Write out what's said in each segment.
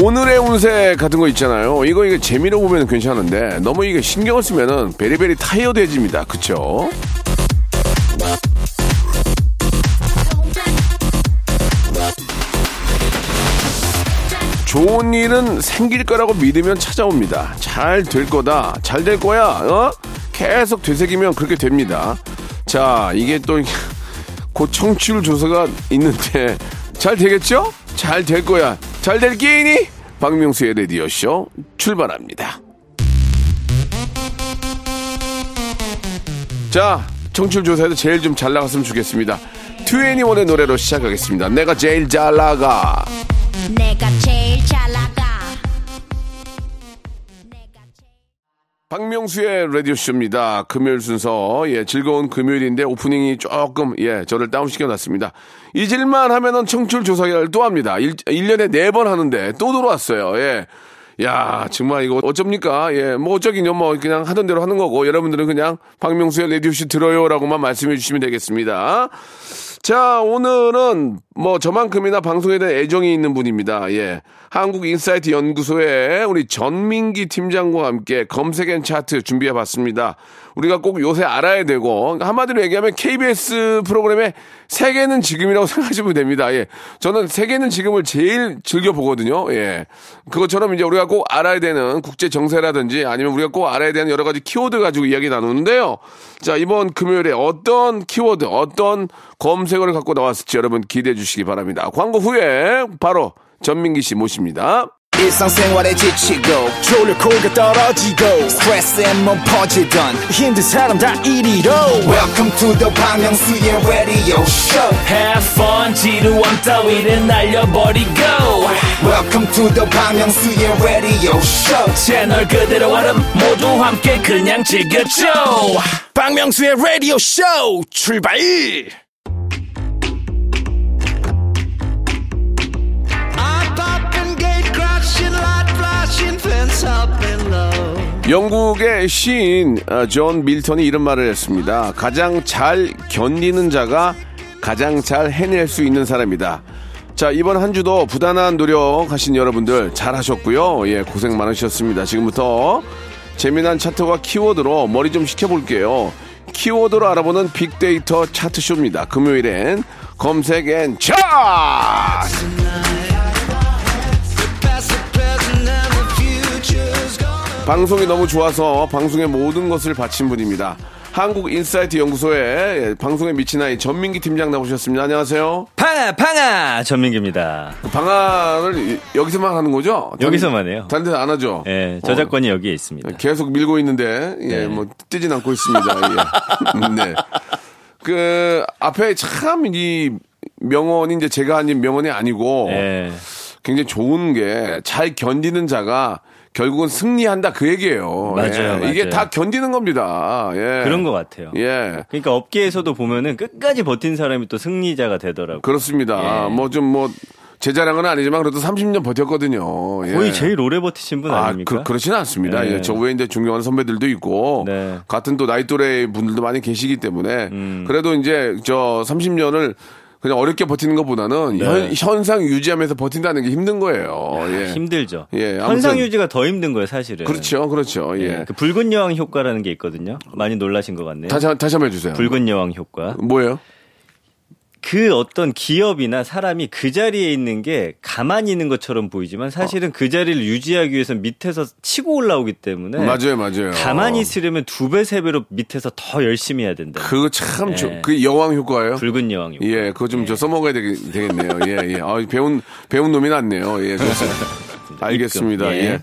오늘의 운세 같은 거 있잖아요. 이거 이게 재미로 보면 괜찮은데 너무 이게 신경을 쓰면은 베리베리 타이어돼집니다. 그쵸? 좋은 일은 생길 거라고 믿으면 찾아옵니다. 잘 될 거다. 잘 될 거야. 어? 계속 되새기면 그렇게 됩니다. 자, 이게 또 곧 청취율 조사가 있는데 잘 되겠죠? 잘 될 거야. 잘 될 게이니? 박명수의 레디오쇼 출발합니다. 자, 청취율 조사에서 제일 좀 잘 나갔으면 좋겠습니다. 2NE1의 노래로 시작하겠습니다. 내가 제일 잘 나가. 내가 제일 박명수의 라디오쇼입니다. 금요일 순서, 예, 즐거운 금요일인데 오프닝이 조금, 예, 저를 다운시켜 놨습니다. 잊을만 하면은 청취율 조사기를 또 합니다. 일, 1년에 4번 하는데 또 들어왔어요. 예. 야, 정말 이거 어쩝니까? 예, 뭐 어쩌긴요. 뭐 그냥 하던 대로 하는 거고 여러분들은 그냥 박명수의 라디오쇼 들어요라고만 말씀해 주시면 되겠습니다. 자, 오늘은 뭐 저만큼이나 방송에 대한 애정이 있는 분입니다. 예. 한국 인사이트 연구소의 우리 전민기 팀장과 함께 검색 N 차트 준비해 봤습니다. 우리가 꼭 요새 알아야 되고 한마디로 얘기하면 KBS 프로그램의 세계는 지금이라고 생각하시면 됩니다. 예. 저는 세계는 지금을 제일 즐겨 보거든요. 예. 그것처럼 이제 우리가 꼭 알아야 되는 국제 정세라든지 아니면 우리가 꼭 알아야 되는 여러 가지 키워드 가지고 이야기 나누는데요. 자, 이번 금요일에 어떤 키워드, 어떤 검색 어를 갖고 나왔을지 여러분 기대해 주시기 바랍니다. 광고 후에 바로 전민기 씨 모십니다. 일상생활에 지치고, 졸려 코가 떨어지고, 스트레스에 몸 퍼지던, 힘든 사람 다 이리로. welcome to the Bang Myung-soo's radio show Have fun 지루함 따위를 날려버리고 welcome to the Bang Myung-soo's radio show 채널 그대로 얼음 모두 함께 그냥 즐겨줘 박명수의 radio show 출발 영국의 시인 어, 존 밀턴이 이런 말을 했습니다. 가장 잘 견디는 자가 가장 잘 해낼 수 있는 사람이다. 자, 이번 한 주도 부단한 노력하신 여러분들 잘 하셨고요. 예, 고생 많으셨습니다. 지금부터 재미난 차트와 키워드로 머리 좀 식혀볼게요. 키워드로 알아보는 빅데이터 차트쇼입니다. 금요일엔 검색 N 차트! 방송이 너무 좋아서 방송의 모든 것을 바친 분입니다. 한국 인사이트 연구소에 방송에 미친 아이 전민기 팀장 나오셨습니다. 안녕하세요. 팡아 팡아 전민기입니다. 이- 여기서만 하는 거죠? 단- 여기서만 해요. 다른 데는 안 하죠? 예, 저작권이 여기에 있습니다. 어, 계속 밀고 있는데, 예, 네. 뭐, 뜨진 않고 있습니다. 예. 네. 그, 앞에 참 이 명언이 이제 제가 아닌 명언이 아니고, 예. 굉장히 좋은 게 잘 견디는 자가 결국은 승리한다 그 얘기예요. 맞아요, 예. 이게 맞아요. 다 견디는 겁니다. 예. 그런 것 같아요. 예. 그러니까 업계에서도 보면은 끝까지 버틴 사람이 또 승리자가 되더라고요. 그렇습니다. 예. 뭐좀뭐제 자랑은 아니지만 그래도 30년 버텼거든요. 예. 거의 제일 오래 버티신 분 아, 아닙니까? 그, 그렇지는 않습니다. 예. 예. 저 외에 이제 존경하는 선배들도 있고 네. 같은 또 나이 또래 분들도 많이 계시기 때문에 음. 그래도 이제 저 30년을 그냥 어렵게 버티는 것보다는 네. 현, 현상 유지하면서 버틴다는 게 힘든 거예요. 예. 힘들죠. 예, 현상 유지가 더 힘든 거예요, 사실은. 그렇죠, 그렇죠. 예. 예. 그 붉은 여왕 효과라는 게 있거든요. 많이 놀라신 것 같네요. 다시, 한- 다시 한번 해주세요. 붉은 여왕 효과. 뭐예요? 그 어떤 기업이나 사람이 그 자리에 있는 게 가만히 있는 것처럼 보이지만 사실은 그 자리를 유지하기 위해서 밑에서 치고 올라오기 때문에 맞아요, 맞아요. 가만히 있으려면 두 배, 세 배로 밑에서 더 열심히 해야 된다. 그거 참, 예. 저, 그 여왕 효과예요? 붉은 여왕 효과. 예, 그거 좀저 써먹어야 되겠, 네요 예, 예. 아, 배운, 배운 놈이 낫네요. 예, 좋습니다. 알겠습니다. 예. 예.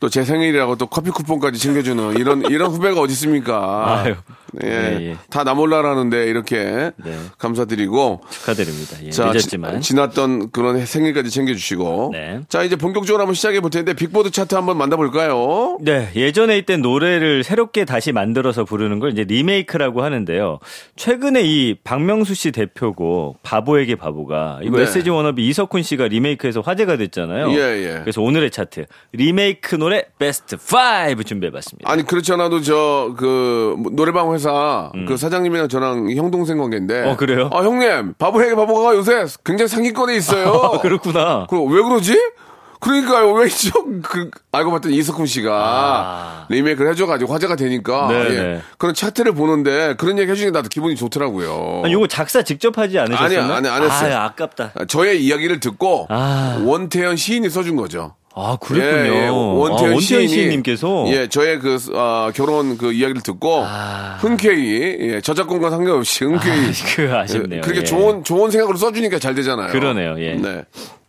또 제 생일이라고 또 커피 쿠폰까지 챙겨주는 이런, 이런 후배가 어디 있습니까? 아유. 예. 예, 예. 다 나몰라라는데 이렇게 네. 감사드리고. 축하드립니다. 예, 자, 늦었지만. 지, 났던 그런 생일까지 챙겨주시고. 네. 자, 이제 본격적으로 한번 시작해 볼 텐데, 빅보드 차트 한번 만나볼까요? 네, 예전에 있던 노래를 새롭게 다시 만들어서 부르는 걸 이제 리메이크라고 하는데요. 최근에 이 박명수 씨 대표곡 바보에게 바보가 이거 네. SG 워너비 이석훈 씨가 리메이크해서 화제가 됐잖아요. 예, 예. 그래서 오늘의 차트 리메이크 노래 베스트 5 준비해봤습니다. 아니, 그렇지 않아도 저, 그, 뭐, 노래방 회사, 그 사장님이랑 저랑 형 동생 관계인데. 음. 어, 그래요? 아, 형님, 바보에게 바보가 요새 굉장히 상위권에 있어요. 아, 그렇구나. 그, 왜 그러지? 그러니까요, 왜, 저, 그, 알고 봤더니 이석훈 씨가 아. 리메이크를 해줘가지고 화제가 되니까. 네, 예. 네. 그런 차트를 보는데 그런 얘기 해주니까 나도 기분이 좋더라고요. 아니, 이거 작사 직접 하지 않으셨나요? 아니요, 아니, 안 했어요. 아, 아깝다. 저의 이야기를 듣고 아. 원태현 시인이 써준 거죠. 아, 그렇군요. 예, 예. 원태현, 아, 원태현 시인님께서 예, 저의 그 아, 결혼 그 이야기를 듣고 아. 흔쾌히 예, 저작권과 상관없이 흔쾌히 그 아쉽네요. 예, 그렇게 예. 좋은 좋은 생각으로 써주니까 잘 되잖아요. 그러네요, 예. 네,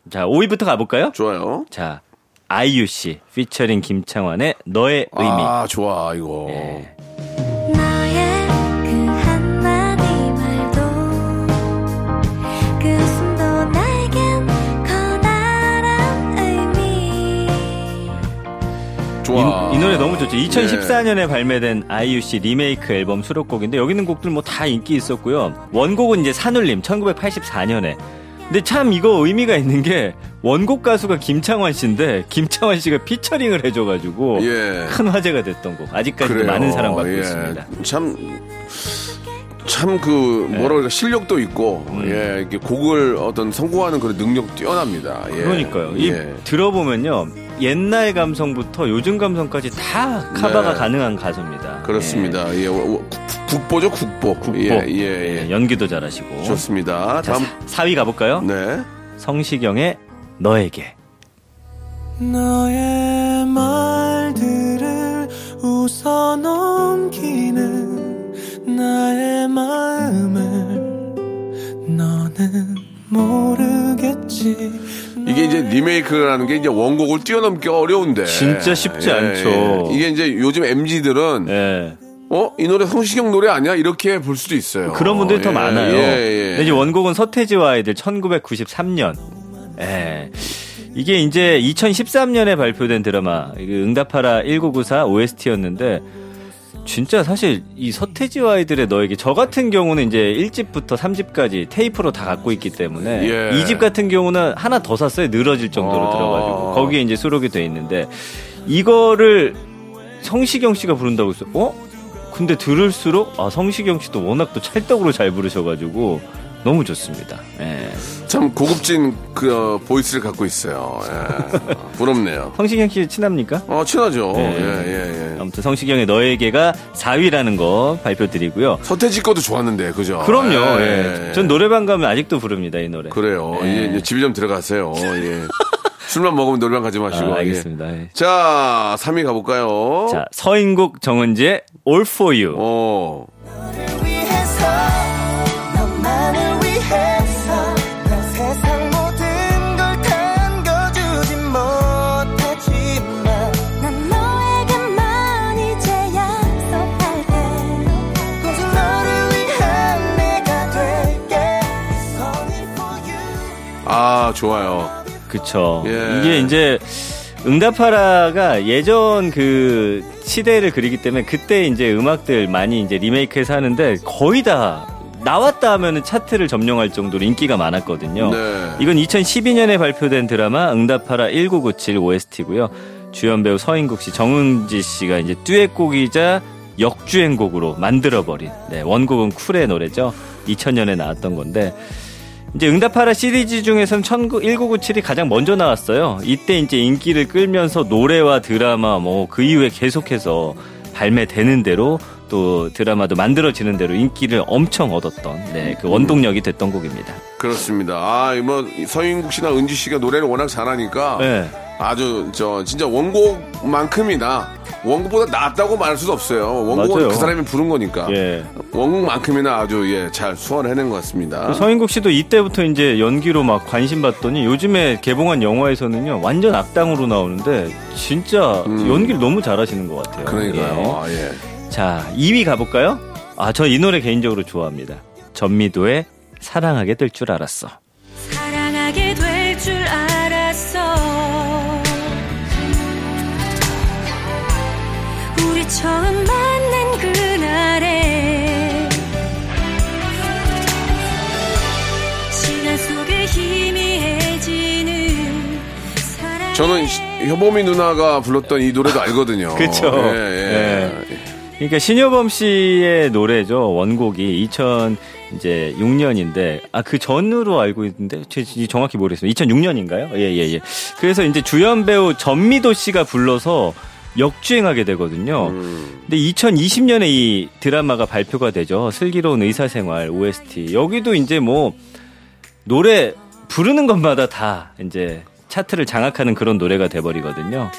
자, 5위부터 가볼까요? 좋아요. 자, 아이유 씨 피처링 김창완의 너의 의미. 아, 좋아 이거. 예. 좋아. 이, 이 노래 너무 좋죠. 예. 2014년에 발매된 아이유 씨 리메이크 앨범 수록곡인데 여기 있는 곡들 뭐 다 인기 있었고요. 원곡은 이제 산울림 1984년에. 근데 참 이거 의미가 있는 게 원곡 가수가 김창완 씨인데 김창완 씨가 피처링을 해줘가지고 예. 큰 화제가 됐던 곡. 아직까지도 그래요. 많은 사랑받고 예. 있습니다. 참. 참그 뭐라 그럴까 실력도 있고 예 이렇게 곡을 어떤 성공하는 그런 능력 뛰어납니다. 예. 그러니까요. 이 예. 들어보면요 옛날 감성부터 요즘 감성까지 다 카바가 네. 가능한 가수입니다. 그렇습니다. 예, 워- 워- 국보죠 국보. 국보. 예, 예, 예. 연기도 잘하시고. 좋습니다. 자, 다음 4위 가볼까요? 네. 성시경의 너에게. 너의 말들을 웃어 넘기는 나의 마음을 너는 모르겠지 이게 이제 리메이크라는 게 이제 원곡을 뛰어넘기 어려운데. 진짜 쉽지 않죠. 이게 이제 요즘 MZ들은 예. 어? 이 노래 성시경 노래 아니야? 이렇게 볼 수도 있어요. 그런 분들이 더 예, 많아요. 예, 예. 근데 이제 원곡은 서태지와 아이들 1993년. 예. 이게 이제 2013년에 발표된 드라마 그 응답하라 1994 OST였는데 진짜 사실 이 서태지와 아이들의 너에게 저 같은 경우는 이제 1집부터 3집까지 테이프로 다 갖고 있기 때문에 예. 이 2집 같은 경우는 하나 더 샀어요. 늘어질 정도로 아. 들어가지고 거기에 이제 수록이 돼 있는데 이거를 성시경 씨가 부른다고 했어요. 어? 근데 들을수록 아 성시경 씨도 워낙 또 찰떡으로 잘 부르셔가지고 너무 좋습니다. 예. 참 고급진 그 어, 보이스를 갖고 있어요. 예. 부럽네요. 성시경 씨 친합니까? 어, 친하죠. 네. 예, 예, 예. 아무튼 성시경의 너에게가 4위라는 거 발표드리고요. 서태지 것도 좋았는데, 그죠? 그럼요. 예. 예. 전 노래방 가면 아직도 부릅니다 이 노래. 그래요. 예. 집에 좀 들어가세요. 예. 술만 먹으면 노래방 가지 마시고. 아, 예. 알겠습니다. 예. 자, 3위 가볼까요? 자 서인국 정은지의 All For You. 어. 아, 좋아요. 그쵸. 예. 이게 이제 응답하라가 예전 그 시대를 그리기 때문에 그때 이제 음악들 많이 이제 리메이크해서 하는데 거의 다 나왔다 하면은 차트를 점령할 정도로 인기가 많았거든요. 네. 이건 2012년에 발표된 드라마 응답하라 1997 OST고요. 주연 배우 서인국 씨, 정은지 씨가 이제 듀엣곡이자 역주행곡으로 만들어버린 네, 원곡은 쿨의 노래죠. 2000년에 나왔던 건데 이제 응답하라 시리즈 중에서는 1997이 가장 먼저 나왔어요. 이때 이제 인기를 끌면서 노래와 드라마 뭐 그 이후에 계속해서 발매되는 대로 또 드라마도 만들어지는 대로 인기를 엄청 얻었던 네, 그 원동력이 됐던 곡입니다. 그렇습니다. 아, 뭐, 서인국 씨나 은지 씨가 노래를 워낙 잘하니까. 네. 아주, 저, 진짜 원곡만큼이나, 원곡보다 낫다고 말할 수도 없어요. 원곡은 맞아요. 그 사람이 부른 거니까. 예. 원곡만큼이나 아주, 예, 잘 소화를 해낸 것 같습니다. 서인국 씨도 이때부터 이제 연기로 막 관심 받더니 요즘에 개봉한 영화에서는요 완전 악당으로 나오는데 진짜 연기를 너무 잘하시는 것 같아요. 음. 그러니까요. 예. 아, 예. 자 2위 가볼까요? 아, 저 이 노래 개인적으로 좋아합니다. 전미도의 사랑하게 될 줄 알았어. 사랑하게 될 줄 알았어 처음 만난 그날에 시간 속에 희미해지는 사랑 저는 시- 효범이 누나가 불렀던 이 노래도 알거든요. 그쵸. 예, 예. 그러니까 신효범 씨의 노래죠. 원곡이 2000 이제 6년인데 아 그 전으로 알고 있는데 제 정확히 모르겠습니다. 2006년인가요? 예, 예, 예. 그래서 이제 주연 배우 전미도 씨가 불러서 역주행하게 되거든요. 근데 2020년에 이 드라마가 발표가 되죠. 슬기로운 의사생활 OST. 여기도 이제 뭐 노래 부르는 것마다 다 이제 차트를 장악하는 그런 노래가 돼버리거든요.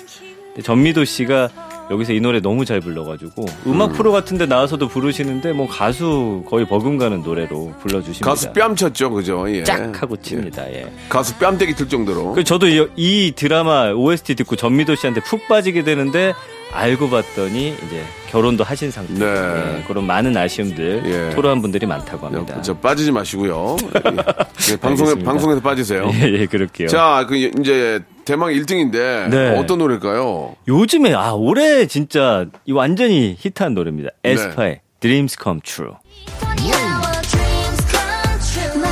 근데 전미도 씨가 여기서 이 노래 너무 잘 불러가지고 음악 프로 같은데 나와서도 부르시는데 뭐 가수 거의 버금가는 노래로 불러주십니다. 가수 뺨 쳤죠, 그죠? 예. 짝 하고 칩니다. 예. 가수 뺨때기 틀 정도로. 그 저도 이, 이 드라마 OST 듣고 전미도 씨한테 푹 빠지게 되는데 알고 봤더니 이제 결혼도 하신 상태. 네. 예, 그런 많은 아쉬움들 예. 토로한 분들이 많다고 합니다. 저 빠지지 마시고요. 예. 방송에 알겠습니다. 방송에서 빠지세요. 예, 예, 그럴게요. 자, 그 이제 대망 1등인데 네. 어떤 노래일까요? 요즘에 아 올해 진짜 이 완전히 히트한 노래입니다. 네. 에스파의 Dreams Come True. Our dreams come true.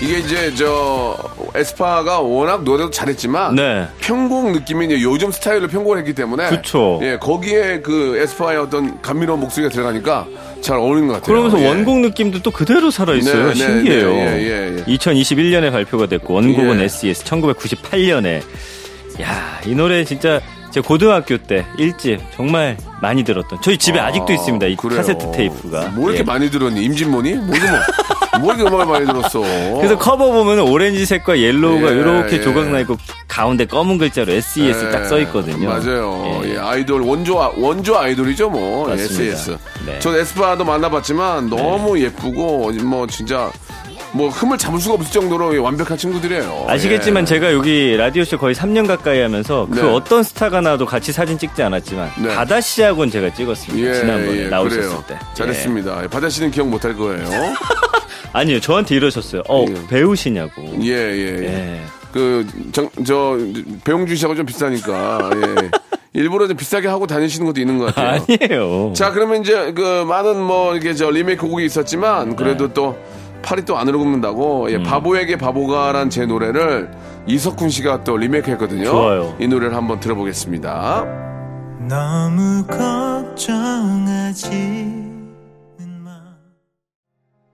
이게 이제 저 에스파가 워낙 노래도 잘했지만 네. 편곡 느낌이 이제 요즘 스타일로 편곡을 했기 때문에 그쵸. 예, 거기에 그 에스파의 어떤 감미로운 목소리가 들어가니까 잘 어울리는 것 같아요. 그러면서 예. 원곡 느낌도 또 그대로 살아있어요. 네, 네, 신기해요. 네, 예, 예, 예. 2021년에 발표가 됐고 원곡은 예. SES 1998년에 야, 이 노래 진짜 제 고등학교 때 1집 정말 많이 들었던 저희 집에 아, 직도 있습니다. 이 그래요. 카세트 테이프가. 뭐 이렇게 예. 많이 들었니? 임진모니? 뭐 이렇게 뭐, 뭐 이렇게 음악을 많이 들었어? 그래서 커버 보면 오렌지색과 옐로우가 예, 이렇게 예. 조각 나 있고 가운데 검은 글자로 SES 예, 딱써 있거든요. 맞아요. 예. 예, 아이돌 원조 아- 원조 아이돌이죠, 뭐. 맞습니다. SS. 네. 전 에스파도 만나봤지만 너무 예쁘고 뭐 진짜 뭐 흠을 잡을 수가 없을 정도로 완벽한 친구들이에요. 아시겠지만 예. 제가 여기 라디오쇼 거의 3년 가까이 하면서 그 네. 어떤 스타가 나도 같이 사진 찍지 않았지만 네. 바다 씨하고는 제가 찍었습니다. 예, 지난번에 예, 나오셨을 그래요. 때. 잘했습니다. 바다 씨는 기억 못 할 거예요. 예. 아니요, 저한테 이러셨어요. 어, 예. 배우시냐고. 예, 예, 예. 예. 그, 정, 저, 배용준 씨하고 좀 비싸니까, 예. 일부러 좀 비싸게 하고 다니시는 것도 있는 것 같아요. 아니에요. 자, 그러면 이제 그 많은 뭐 이게 저 리메이크 곡이 있었지만 그래도 네. 또 팔이 또 안으로 굽는다고 음. 예, 바보에게 바보가란 제 노래를 이석훈 씨가 또 리메이크 했거든요. 좋아요. 이 노래를 한번 들어보겠습니다. 너무 걱정하지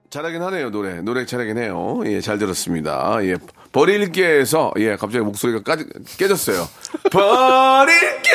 잘하긴 하네요, 노래. 노래 잘하긴 해요. 예, 잘 들었습니다. 예. 버릴게에서, 예, 갑자기 목소리가 까지, 깨졌어요. 버릴게!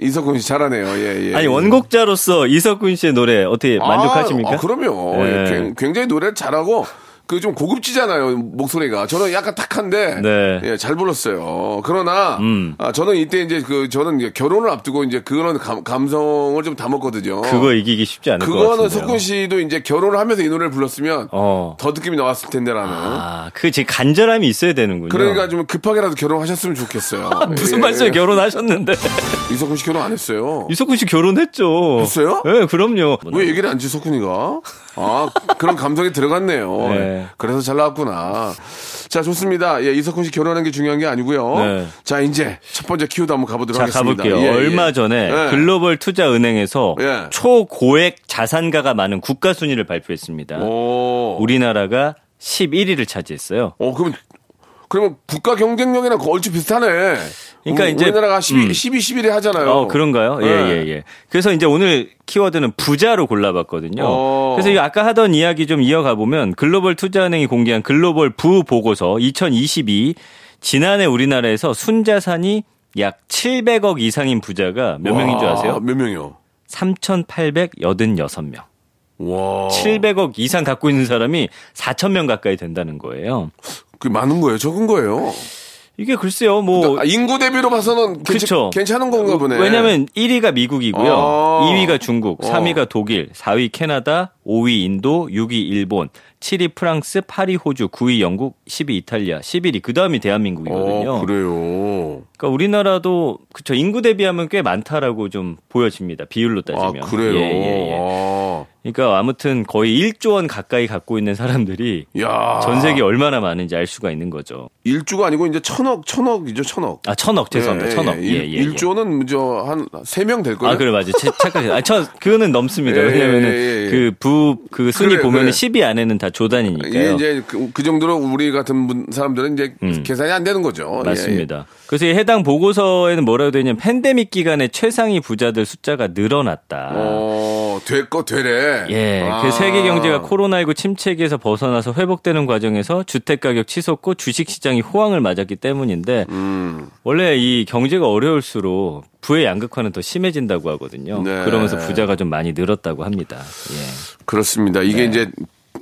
이석훈 씨 잘하네요. 예, 예. 아니, 원곡자로서 이석훈 씨의 노래 어떻게 만족하십니까? 아, 아, 그럼요. 네. 예, 굉- 굉장히 노래를 잘하고 그 좀 고급지잖아요 목소리가. 저는 약간 탁한데 네. 예, 잘 불렀어요. 그러나 음. 아, 저는 이때 이제 그 저는 이제 결혼을 앞두고 이제 그런 감, 감성을 좀 담았거든요. 그거 이기기 쉽지 않을 것 같아요. 그거는 석훈 씨도 이제 결혼을 하면서 이 노래를 불렀으면 어. 더 느낌이 나왔을 텐데라는. 아, 그, 제 간절함이 있어야 되는군요. 그러니까 좀 급하게라도 결혼하셨으면 좋겠어요. 무슨 예, 말씀에 예. 결혼하셨는데. 이석훈 씨 결혼 안 했어요. 이석훈 씨 결혼했죠. 했어요? 네, 그럼요. 왜 얘기를 안 지, 석훈이가? 아, 그런 감성이 들어갔네요. 네. 그래서 잘 나왔구나. 자, 좋습니다. 예, 이석훈 씨 결혼하는 게 중요한 게 아니고요. 네. 자, 이제 첫 번째 키워드 한번 가보도록 자, 하겠습니다. 가볼게요. 예, 예. 얼마 전에 예. 글로벌 투자 은행에서 예. 초고액 자산가가 많은 국가 순위를 발표했습니다. 오. 우리나라가 11위를 차지했어요. 어, 그러면, 그러면 국가 경쟁력이랑 얼추 비슷하네. 그러니까 우리, 이제- 우리나라가 12, 음. 12, 11위 하잖아요. 어, 그런가요? 예, 네. 예, 예. 그래서 이제 오늘 키워드는 부자로 골라봤거든요. 어. 그래서 이 아까 하던 이야기 좀 이어가 보면 글로벌 투자은행이 공개한 글로벌 부 보고서 2022 지난해 우리나라에서 순자산이 약 700억 이상인 부자가 몇 와, 명인 줄 아세요? 몇 명이요? 3,886명. 와. 700억 이상 갖고 있는 사람이 4,000명 가까이 된다는 거예요. 그 많은 거예요? 적은 거예요? 이게 글쎄요, 뭐 아, 인구 대비로 봐서는 괜찮, 그쵸. 괜찮은 건가 보네. 왜냐면 1위가 미국이고요. 아. 2위가 중국, 어. 3위가 독일, 4위 캐나다, 5위 인도, 6위 일본, 7위 프랑스, 8위 호주, 9위 영국, 10위 이탈리아, 11위 그 다음이 대한민국이거든요. 어, 그래요. 그러니까 우리나라도 그쵸 인구 대비하면 꽤 많다라고 좀 보여집니다. 비율로 아, 따지면. 그래요. 예, 예, 예. 아. 그러니까 아무튼 거의 1조 원 가까이 갖고 있는 사람들이 야. 전 세계 얼마나 많은지 알 수가 있는 거죠. 일주가 아니고 이제 천억, 천억이죠, 천억. 아 천억 죄송합니다. 천억. 예, 예, 예. 일, 조는 저한 세명될 거예요. 아, 그래, 맞아요. 제- 착각해요. 아, 저, 그거는 넘습니다. 예, 왜냐면은, 예, 예, 예. 그 부, 그 순위 그래, 보면은 그래. 10위 안에는 다 조단이니까요. 이제 그, 그 정도로 우리 같은 분, 사람들은 이제 계산이 안 되는 거죠. 예, 음. 맞습니다. 그래서 이 해당 보고서에는 뭐라고 되어 있냐면, 팬데믹 기간에 최상위 부자들 숫자가 늘어났다. 예. 어, 될거 되래. 예, 아. 그 세계 경제가 코로나19 침체기에서 벗어나서 회복되는 과정에서 주택 가격 치솟고 주식 시장이 호황을 맞았기 때문인데 음. 원래 이 경제가 어려울수록 부의 양극화는 더 심해진다고 하거든요. 네. 그러면서 부자가 좀 많이 늘었다고 합니다. 예. 그렇습니다. 이게 네. 이제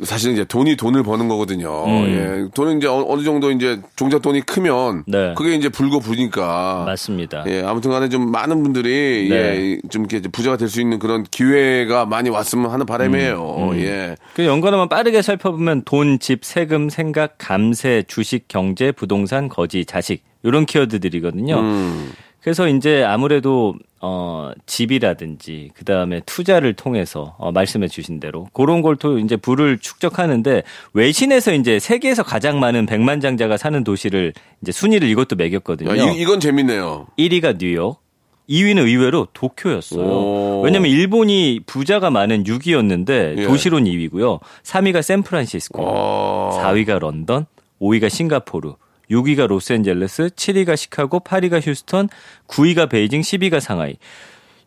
사실 이제 돈이 돈을 버는 거거든요. 음. 예. 돈은 이제 어- 어느 정도 이제 종잣 돈이 크면 네. 그게 이제 불고 부니까 맞습니다. 예, 아무튼 간에 좀 많은 분들이 네. 예, 좀 이렇게 부자가 될 수 있는 그런 기회가 많이 왔으면 하는 바람이에요. 음, 예. 그 연관어만 빠르게 살펴보면 돈, 집, 세금, 생각, 감세, 주식, 경제, 부동산, 거지, 자식 이런 키워드들이거든요. 음. 그래서 이제 아무래도 어 집이라든지 그 다음에 투자를 통해서 어, 말씀해 주신 대로 그런 걸 또 이제 부를 축적하는데 외신에서 이제 세계에서 가장 많은 백만장자가 사는 도시를 이제 순위를 이것도 매겼거든요. 야, 이, 이건 재밌네요. 1위가 뉴욕, 2위는 의외로 도쿄였어요. 오. 왜냐면 일본이 부자가 많은 6위였는데 예. 도시론 2위고요. 3위가 샌프란시스코, 어. 4위가 런던, 5위가 싱가포르, 6위가 로스앤젤레스, 7위가 시카고, 8위가 휴스턴, 9위가 베이징, 10위가 상하이.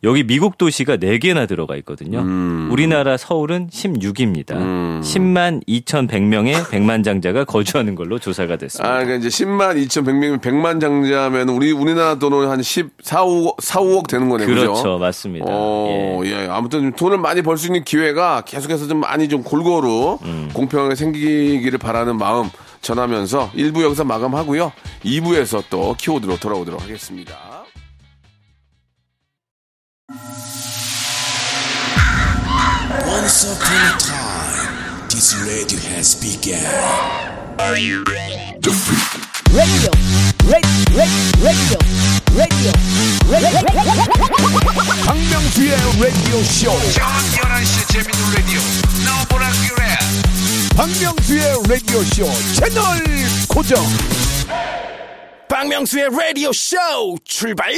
여기 미국 도시가 4개나 들어가 있거든요. 음. 우리나라 서울은 16위입니다. 10만 2,100명의 백만장자가 거주하는 걸로 조사가 됐습니다. 아, 그러니까 이제 10만 2,100명, 100만 장자면 우리 우리나라 돈으로 한 10, 4, 5, 4, 5억 되는 거네요. 그렇죠. 그죠? 맞습니다. 어, 예. 아무튼 좀 돈을 많이 벌 수 있는 기회가 계속해서 좀 많이 좀 골고루 음. 공평하게 생기기를 바라는 마음 전하면서 1부 여기서 마감하고요. 2부에서 또 키워드로 돌아오도록 하겠습니다. Radio radio, radio, radio, radio. 박명수의 라디오 쇼. 저녁 11시 재밌는 라디오 너보라 그래 박명수의 라디오 쇼 채널 고정. 박명수의 radio show 출발!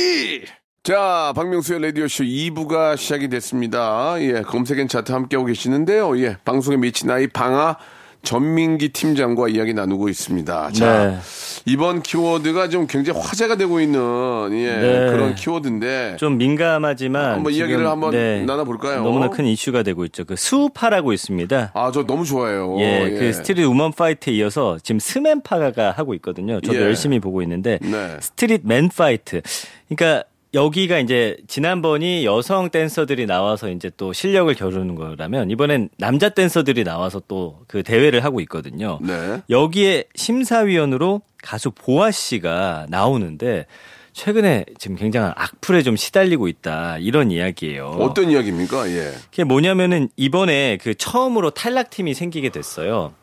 자, 박명수의 라디오쇼 2부가 시작이 됐습니다. 예, 검색엔 차트 함께하고 계시는데요. 예, 방송에 미친 아이 방아 전민기 팀장과 이야기 나누고 있습니다. 자, 네. 이번 키워드가 좀 굉장히 화제가 되고 있는 예, 네. 그런 키워드인데 좀 민감하지만 한번 지금, 이야기를 한번 네, 나눠볼까요? 너무나 큰 이슈가 되고 있죠. 그 스우파라고 있습니다. 아, 저 너무 좋아해요. 예, 그 스트릿 우먼 파이트에 이어서 지금 스맨파가 하고 있거든요. 저도 예. 열심히 보고 있는데 네. 스트릿 맨 파이트. 그러니까 여기가 이제 지난번이 여성 댄서들이 나와서 이제 또 실력을 겨루는 거라면 이번엔 남자 댄서들이 나와서 또 그 대회를 하고 있거든요. 네. 여기에 심사위원으로 가수 보아 씨가 나오는데 최근에 지금 굉장한 악플에 좀 시달리고 있다 이런 이야기예요. 어떤 이야기입니까? 예. 그게 뭐냐면은 이번에 그 처음으로 탈락팀이 생기게 됐어요.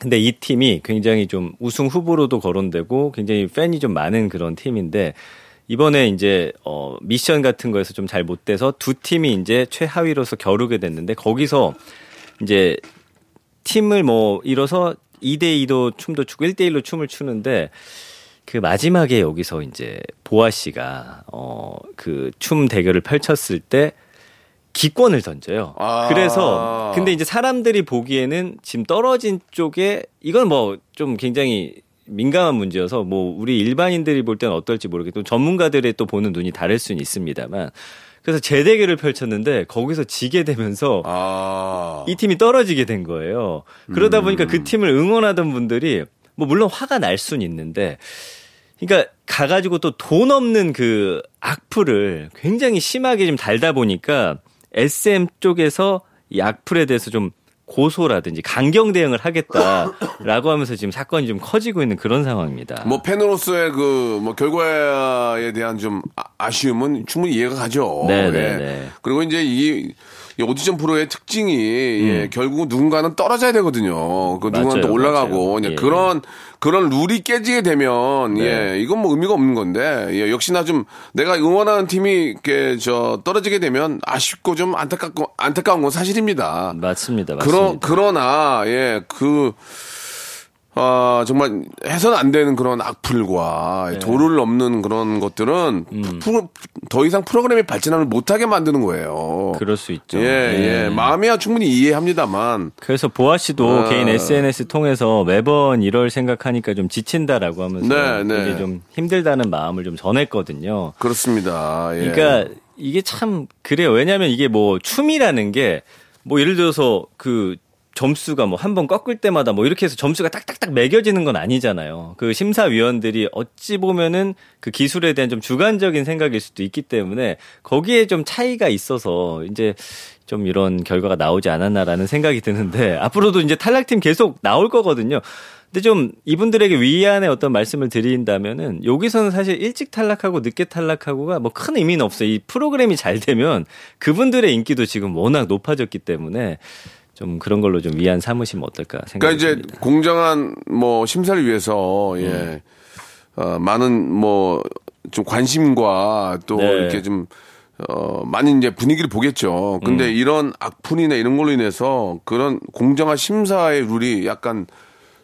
근데 이 팀이 굉장히 좀 우승 후보로도 거론되고 굉장히 팬이 좀 많은 그런 팀인데 이번에 이제 어 미션 같은 거에서 좀 잘 못 돼서 두 팀이 이제 최하위로서 겨루게 됐는데 거기서 이제 팀을 뭐 이뤄서 2대 2도 춤도 추고 1대 1로 춤을 추는데 그 마지막에 여기서 이제 보아 씨가 어 그 춤 대결을 펼쳤을 때 기권을 던져요. 아. 그래서 근데 이제 사람들이 보기에는 지금 떨어진 쪽에 이건 뭐 좀 굉장히 민감한 문제여서 뭐 우리 일반인들이 볼 때는 어떨지 모르겠고 전문가들의 또 보는 눈이 다를 수는 있습니다만 그래서 재대결을 펼쳤는데 거기서 지게 되면서 아. 이 팀이 떨어지게 된 거예요. 그러다 보니까 그 팀을 응원하던 분들이 뭐 물론 화가 날 수는 있는데 그러니까 가가지고 또 돈 없는 그 악플을 굉장히 심하게 좀 달다 보니까 SM 쪽에서 이 악플에 대해서 좀 고소라든지 강경 대응을 하겠다라고 하면서 지금 사건이 좀 커지고 있는 그런 상황입니다. 뭐 팬으로서의 그 뭐 결과에 대한 좀 아- 아쉬움은 충분히 이해가 가죠. 네, 예. 네, 네. 그리고 이제 이, 이 오디션 프로의 특징이 예, 결국 누군가는 떨어져야 되거든요. 그 누군가는 또 음. 올라가고 맞아요. 예. 그런 그런 룰이 깨지게 되면 네. 예 이건 뭐 의미가 없는 건데 예, 역시나 좀 내가 응원하는 팀이 이렇게 저 떨어지게 되면 아쉽고 좀 안타깝고 안타까운 건 사실입니다. 맞습니다. 그러, 맞습니다. 그러나, 예, 그, 아, 정말 해서는 안 되는 그런 악플과 네. 도를 넘는 그런 것들은 음. 프로- 더 이상 프로그램이 발전을 못하게 만드는 거예요. 그럴 수 있죠. 예, 네. 예. 마음이야 충분히 이해합니다만. 그래서 보아 씨도 아. 개인 SNS 통해서 매번 이럴 생각하니까 좀 지친다라고 하면서 네, 네. 이게 좀 힘들다는 마음을 좀 전했거든요. 그렇습니다. 예. 그러니까 이게 참 그래요. 왜냐하면 이게 뭐 춤이라는 게 뭐 예를 들어서 그 점수가 뭐 한 번 꺾을 때마다 뭐 이렇게 해서 점수가 딱딱딱 매겨지는 건 아니잖아요. 그 심사위원들이 어찌 보면은 그 기술에 대한 좀 주관적인 생각일 수도 있기 때문에 거기에 좀 차이가 있어서 이제 좀 이런 결과가 나오지 않았나라는 생각이 드는데 앞으로도 이제 탈락팀 계속 나올 거거든요. 근데 좀 이분들에게 위안의 어떤 말씀을 드린다면은 여기서는 사실 일찍 탈락하고 늦게 탈락하고가 뭐 큰 의미는 없어요. 이 프로그램이 잘 되면 그분들의 인기도 지금 워낙 높아졌기 때문에 좀 그런 걸로 좀 위안 삼으시면 어떨까 그러니까 생각이 이제. 공정한 뭐 심사를 위해서 예. 음. 어, 많은 뭐 좀 관심과 또 네. 이렇게 좀 어, 많이 이제 분위기를 보겠죠. 근데 음. 이런 악플이나 이런 걸로 인해서 그런 공정한 심사의 룰이 약간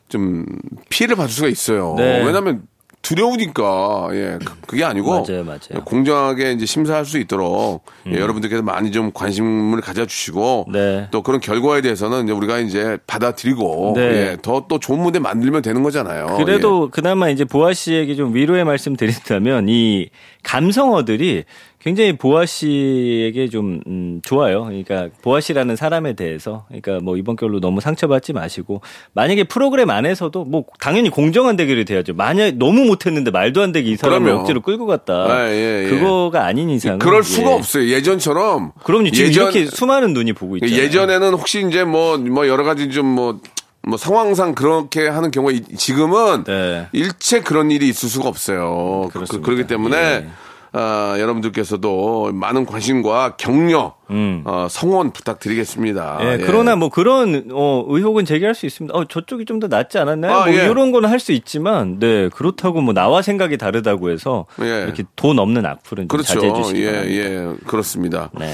좀 피해를 받을 수가 있어요. 네. 왜냐하면 두려우니까 예 그- 그게 아니고 맞아요, 맞아요. 공정하게 이제 심사할 수 있도록 예, 여러분들께서 많이 좀 관심을 가져주시고 음. 네. 또 그런 결과에 대해서는 이제 우리가 이제 받아들이고 네. 예, 더 또 좋은 무대 만들면 되는 거잖아요. 그래도 그나마 이제 보아 씨에게 좀 위로의 말씀 드린다면 이 감성어들이 굉장히 보아 씨에게 좀 음, 좋아요. 그러니까 보아 씨라는 사람에 대해서 그러니까 뭐 이번 결로 너무 상처받지 마시고 만약에 프로그램 안에서도 뭐 당연히 공정한 대결이 돼야죠. 만약 너무 못했는데 말도 안 되게 이 사람을 그럼요. 억지로 끌고 갔다. 예, 예, 예. 그거가 아닌 이상은 예. 그럴 수가 예. 없어요. 예전처럼 그럼요. 지금 예전- 이렇게 수많은 눈이 보고 있잖아요. 예전에는 혹시 이제 뭐, 뭐 여러 가지 좀 뭐, 뭐 상황상 그렇게 하는 경우가 이- 지금은 네. 일체 그런 일이 있을 수가 없어요. 그, 그렇습니다. 그렇기 때문에 예. 아, 여러분들께서도 많은 관심과 격려, 음. 어, 성원 부탁드리겠습니다. 예, 예. 그러나 뭐 그런 어, 의혹은 제기할 수 있습니다. 어, 저쪽이 좀 더 낫지 않았나요? 아, 뭐 예. 이런 거는 할 수 있지만, 네 그렇다고 뭐 나와 생각이 다르다고 해서 예. 이렇게 돈 없는 악플은 좀 그렇죠. 자제해 주시기 예, 바랍니다. 예, 그렇습니다. 네.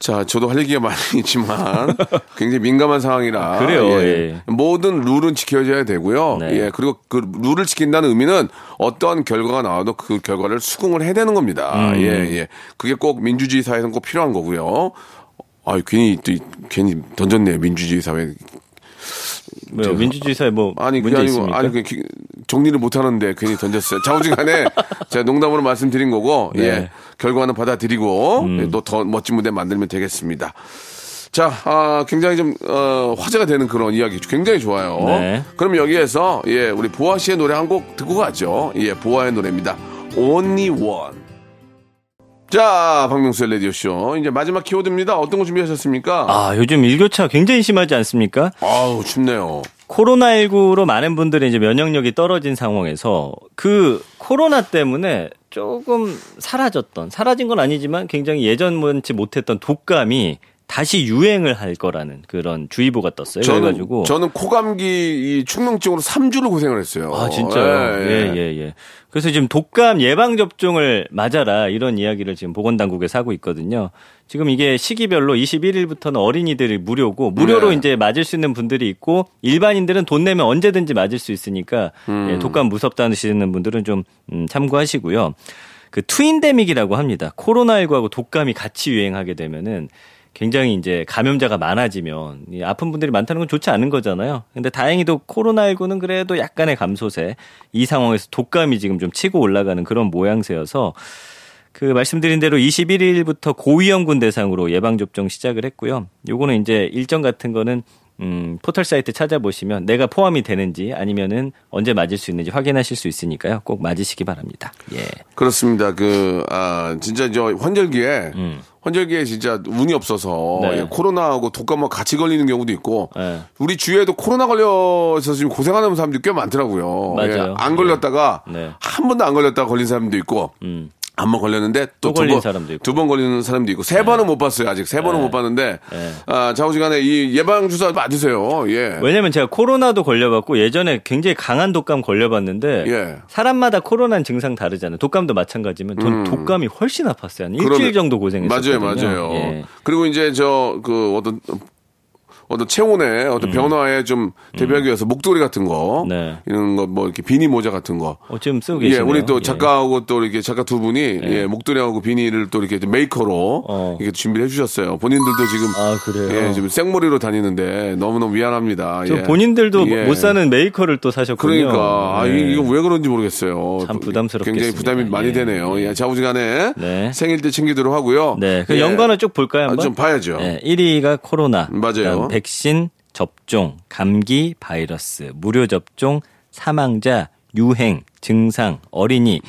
자, 저도 할 얘기가 많이 있지만 굉장히 민감한 상황이라 그래요, 예. 모든 룰은 지켜져야 되고요. 네. 예, 그리고 그 룰을 지킨다는 의미는 어떠한 결과가 나와도 그 결과를 수긍을 해야 되는 겁니다. 음. 예, 예. 그게 꼭 민주주의 사회에서는 꼭 필요한 거고요. 아, 괜히 또 괜히 던졌네요. 민주주의 사회. 뭐요, 민주주의 사회 뭐 아니 문제 아니고 있습니까? 아니 그 기- 정리를 못 하는데 괜히 던졌어요. 자우지간에 제가 농담으로 말씀드린 거고 예 네. 음. 결과는 받아들이고 또더 멋진 무대 만들면 되겠습니다. 자, 아, 굉장히 좀 어, 화제가 되는 그런 이야기 굉장히 좋아요. 네. 그럼 여기에서 예 우리 보아 씨의 노래 한 곡 듣고 가죠. 예 보아의 노래입니다. Only One. 자, 박명수의 라디오 쇼 이제 마지막 키워드입니다. 어떤 거 준비하셨습니까? 아 요즘 일교차 굉장히 심하지 않습니까? 아우 춥네요. 코로나19로 많은 분들이 이제 면역력이 떨어진 상황에서 그 코로나 때문에 조금 사라졌던, 사라진 건 아니지만 굉장히 예전만치 못했던 독감이 다시 유행을 할 거라는 그런 주의보가 떴어요. 저는, 그래가지고. 저는 코감기 이 충농증으로 3주를 고생을 했어요. 아, 진짜요? 예, 예, 예. 그래서 지금 독감 예방 접종을 맞아라 이런 이야기를 지금 보건당국에서 하고 있거든요. 지금 이게 시기별로 21일부터는 어린이들이 무료고 무료로 네. 이제 맞을 수 있는 분들이 있고 일반인들은 돈 내면 언제든지 맞을 수 있으니까 음. 예, 독감 무섭다 하시는 분들은 좀 음, 참고하시고요. 그 트윈데믹이라고 합니다. 코로나19하고 독감이 같이 유행하게 되면은 굉장히 이제 감염자가 많아지면 이 아픈 분들이 많다는 건 좋지 않은 거잖아요. 근데 다행히도 코로나19는 그래도 약간의 감소세 이 상황에서 독감이 지금 좀 치고 올라가는 그런 모양새여서 그 말씀드린 대로 21일부터 고위험군 대상으로 예방접종 시작을 했고요. 요거는 이제 일정 같은 거는 음, 포털 사이트 찾아보시면 내가 포함이 되는지 아니면은 언제 맞을 수 있는지 확인하실 수 있으니까요. 꼭 맞으시기 바랍니다. 예. 그렇습니다. 그, 아, 진짜 저 환절기에 음. 환절기에 진짜 운이 없어서 네. 예, 코로나하고 독감만 같이 걸리는 경우도 있고 네. 우리 주위에도 코로나 걸려서 지금 고생하는 사람들이 꽤 많더라고요. 맞아요. 예, 안 걸렸다가 네. 한 번도 안 걸렸다가 걸린 사람도 있고 음. 한 번 걸렸는데 또 두 번. 두 번 걸리는 사람도 있고 세 번은 못 봤어요 아직 세 번은 못 봤는데 네. 아, 좌우지간에 이 예방 주사 맞으세요. 예. 왜냐면 제가 코로나도 걸려봤고 예전에 굉장히 강한 독감 걸려봤는데 예. 사람마다 코로나 증상 다르잖아요. 독감도 마찬가지면 전 독감이 훨씬 아팠어요. 한 일주일 음. 그러네. 정도 고생했어요. 맞아요, 맞아요. 예. 그리고 이제 저 그 어떤 어떤 체온의 어떤 변화에 좀 대비하기 위해서 목도리 같은 거 음. 네. 이런 거 뭐 이렇게 비니 모자 같은 거 어, 지금 쓰고 예, 계시네요. 우리 또 예. 작가하고 또 이렇게 작가 두 분이 예, 목도리하고 비니를 또 이렇게 메이커로 어. 이렇게 준비를 해주셨어요. 본인들도 지금 아, 그래요? 예, 지금 생머리로 다니는데 너무 너무 미안합니다. 저 예. 본인들도 예. 못 사는 메이커를 또 사셨군요. 그러니까 아, 네. 이- 이거 왜 그런지 모르겠어요. 참 부담스럽겠습니다. 굉장히 부담이 많이 예. 되네요. 예, 좌우지간에 네. 생일 때 챙기도록 하고요. 네, 그 예. 연관을 쭉 볼까요? 아, 한번? 좀 봐야죠. 네, 1위가 코로나, 맞아요. 백신 접종, 감기, 바이러스, 무료 접종, 사망자, 유행, 증상, 어린이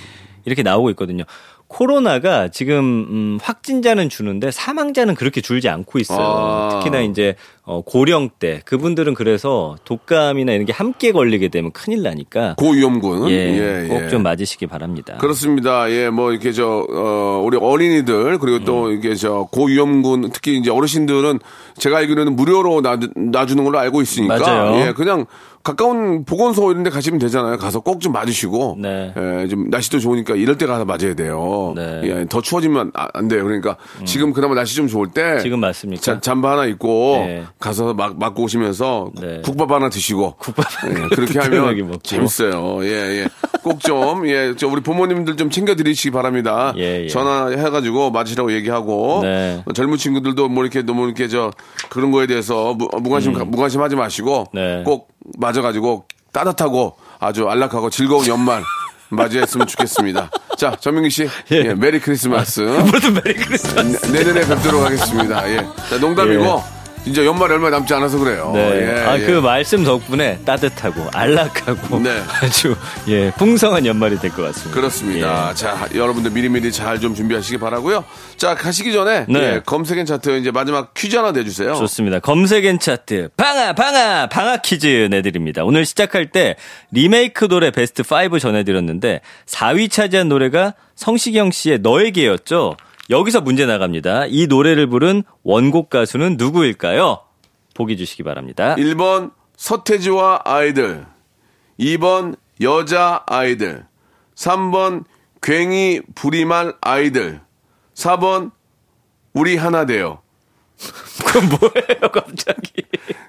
이렇게 나오고 있거든요. 코로나가 지금 음, 확진자는 주는데 사망자는 그렇게 줄지 않고 있어요. 아. 특히나 이제 어, 고령대 그분들은 그래서 독감이나 이런 게 함께 걸리게 되면 큰일 나니까 고위험군. 예, 예, 꼭 예. 좀 맞으시기 바랍니다. 그렇습니다. 예, 뭐 이렇게 저 어, 우리 어린이들 그리고 또 음. 이게 저 고위험군 특히 이제 어르신들은 제가 알기로는 무료로 놔, 놔주는 걸로 알고 있으니까 맞아요. 예, 그냥 가까운 보건소 이런 데 가시면 되잖아요. 가서 꼭 좀 맞으시고 네. 예, 좀 날씨도 좋으니까 이럴 때 가서 맞아야 돼요. 네. 음. 예, 더 추워지면 아- 안 돼요. 그러니까 지금 그나마 날씨 좀 좋을 때 지금 맞습니까? 자, 잠바 하나 입고 네. 가서 막 맞고 오시면서 네. 국밥 하나 드시고 국밥 예, 그렇게 하면 먹고. 재밌어요. 예, 예. 꼭 좀, 예, 저 우리 부모님들 좀 챙겨 드리시기 바랍니다. 예, 예. 전화해 가지고 맞으라고 얘기하고. 네. 젊은 친구들도 뭐 이렇게 너무 이렇게 저 그런 거에 대해서 무, 무관심, 무관심 하지 마시고. 음. 네. 꼭 맞아가지고 따뜻하고 아주 안락하고 즐거운 연말 맞이했으면 좋겠습니다. 자, 전민기 씨. 예, Merry Christmas. 무슨 Merry Christmas. 내- 내년에 뵙도록 하겠습니다. 예. 자, 농담이고. 진짜 연말이 얼마 남지 않아서 그래요. 네. 예, 아, 예. 그 말씀 덕분에 따뜻하고 안락하고 네. 아주 예, 풍성한 연말이 될 것 같습니다. 그렇습니다. 예. 자, 여러분들 미리미리 잘 좀 준비하시기 바라고요. 자, 가시기 전에 네. 예, 검색 N 차트 이제 마지막 퀴즈 하나 내주세요. 좋습니다. 검색 N 차트 방아 방아 방아 퀴즈 내드립니다. 오늘 시작할 때 리메이크 노래 베스트 5 전해드렸는데 4위 차지한 노래가 성시경 씨의 너에게였죠. 여기서 문제 나갑니다. 이 노래를 부른 원곡 가수는 누구일까요? 보기 주시기 바랍니다. 1번 서태지와 아이들, 2번 여자 아이들, 3번 괭이 부리말 아이들, 4번 우리 하나 돼요. 그건 뭐예요, 갑자기?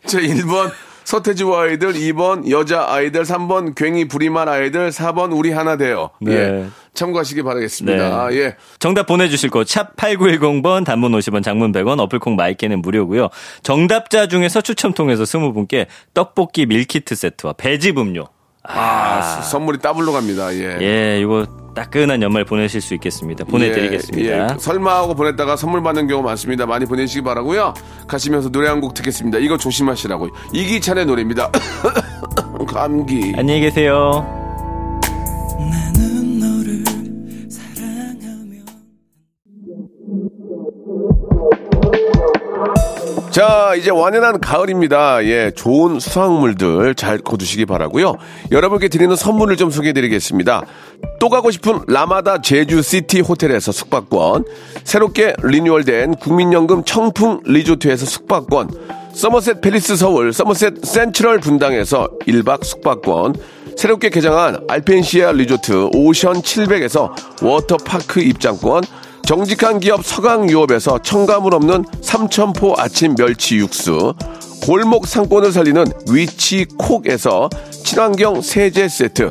제 1번 서태지와 아이들, 2번 여자 아이들, 3번 괭이 부리말 아이들, 4번 우리 하나 돼요. 네. 예. 참고하시기 바라겠습니다. 네. 예. 정답 보내주실 곳, 샵 8910번, 단문 50원, 장문 100원, 어플 콩, my K는 무료고요 정답자 중에서 추첨 통해서 20분께 떡볶이 밀키트 세트와 배즙 음료. 아, 선물이 더블로 갑니다. 예. 예, 이거 따끈한 연말 보내실 수 있겠습니다. 보내드리겠습니다. 예, 예. 설마 하고 보냈다가 선물 받는 경우 많습니다. 많이 보내시기 바라고요. 가시면서 노래 한 곡 듣겠습니다. 이거 조심하시라고. 이기찬의 노래입니다. 감기. 안녕히 계세요. 자, 이제 완연한 가을입니다. 예, 좋은 수확물들 잘 거두시기 바라고요. 여러분께 드리는 선물을 좀 소개해 드리겠습니다. 또 가고 싶은 라마다 제주시티 호텔에서 숙박권, 새롭게 리뉴얼된 국민연금 청풍 리조트에서 숙박권, 서머셋 팰리스 서울, 서머셋 센트럴 분당에서 1박 숙박권, 새롭게 개장한 알펜시아 리조트 오션 700에서 워터파크 입장권, 정직한 기업 서강유업에서 첨가물 없는 삼천포 아침 멸치 육수, 골목 상권을 살리는 위치 콕에서 친환경 세제 세트,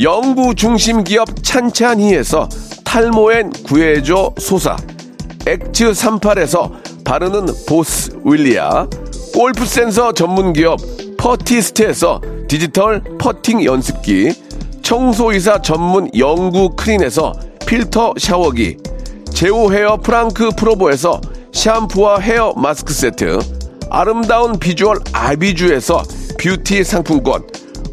영구 중심 기업 찬찬히에서 탈모엔 구해줘 소사, 엑츠 38에서 바르는 보스 윌리아, 골프 센서 전문 기업 퍼티스트에서 디지털 퍼팅 연습기, 청소이사 전문 영구 크린에서 필터 샤워기, 제오 헤어 프랑크 프로보에서 샴푸와 헤어 마스크 세트, 아름다운 비주얼 아비주에서 뷰티 상품권,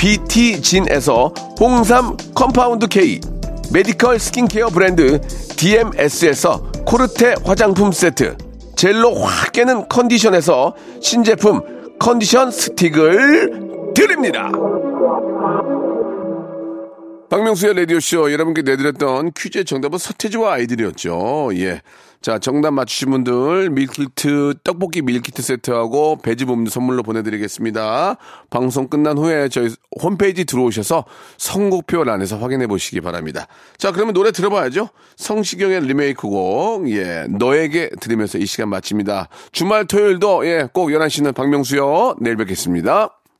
BT진에서 홍삼 컴파운드 K, 메디컬 스킨케어 브랜드 DMS에서 코르테 화장품 세트, 젤로 확 깨는 컨디션에서 신제품 컨디션 스틱을 드립니다. 박명수의 라디오쇼 여러분께 내드렸던 퀴즈의 정답은 서태지와 아이들이었죠. 예. 자, 정답 맞추신 분들 밀키트, 떡볶이 밀키트 세트하고 배즙 음료도 선물로 보내드리겠습니다. 방송 끝난 후에 저희 홈페이지 들어오셔서 선곡표란에서 확인해 보시기 바랍니다. 자, 그러면 노래 들어봐야죠. 성시경의 리메이크곡, 예, 너에게 들으면서 이 시간 마칩니다. 주말 토요일도, 예, 꼭 11시는 박명수요. 내일 뵙겠습니다.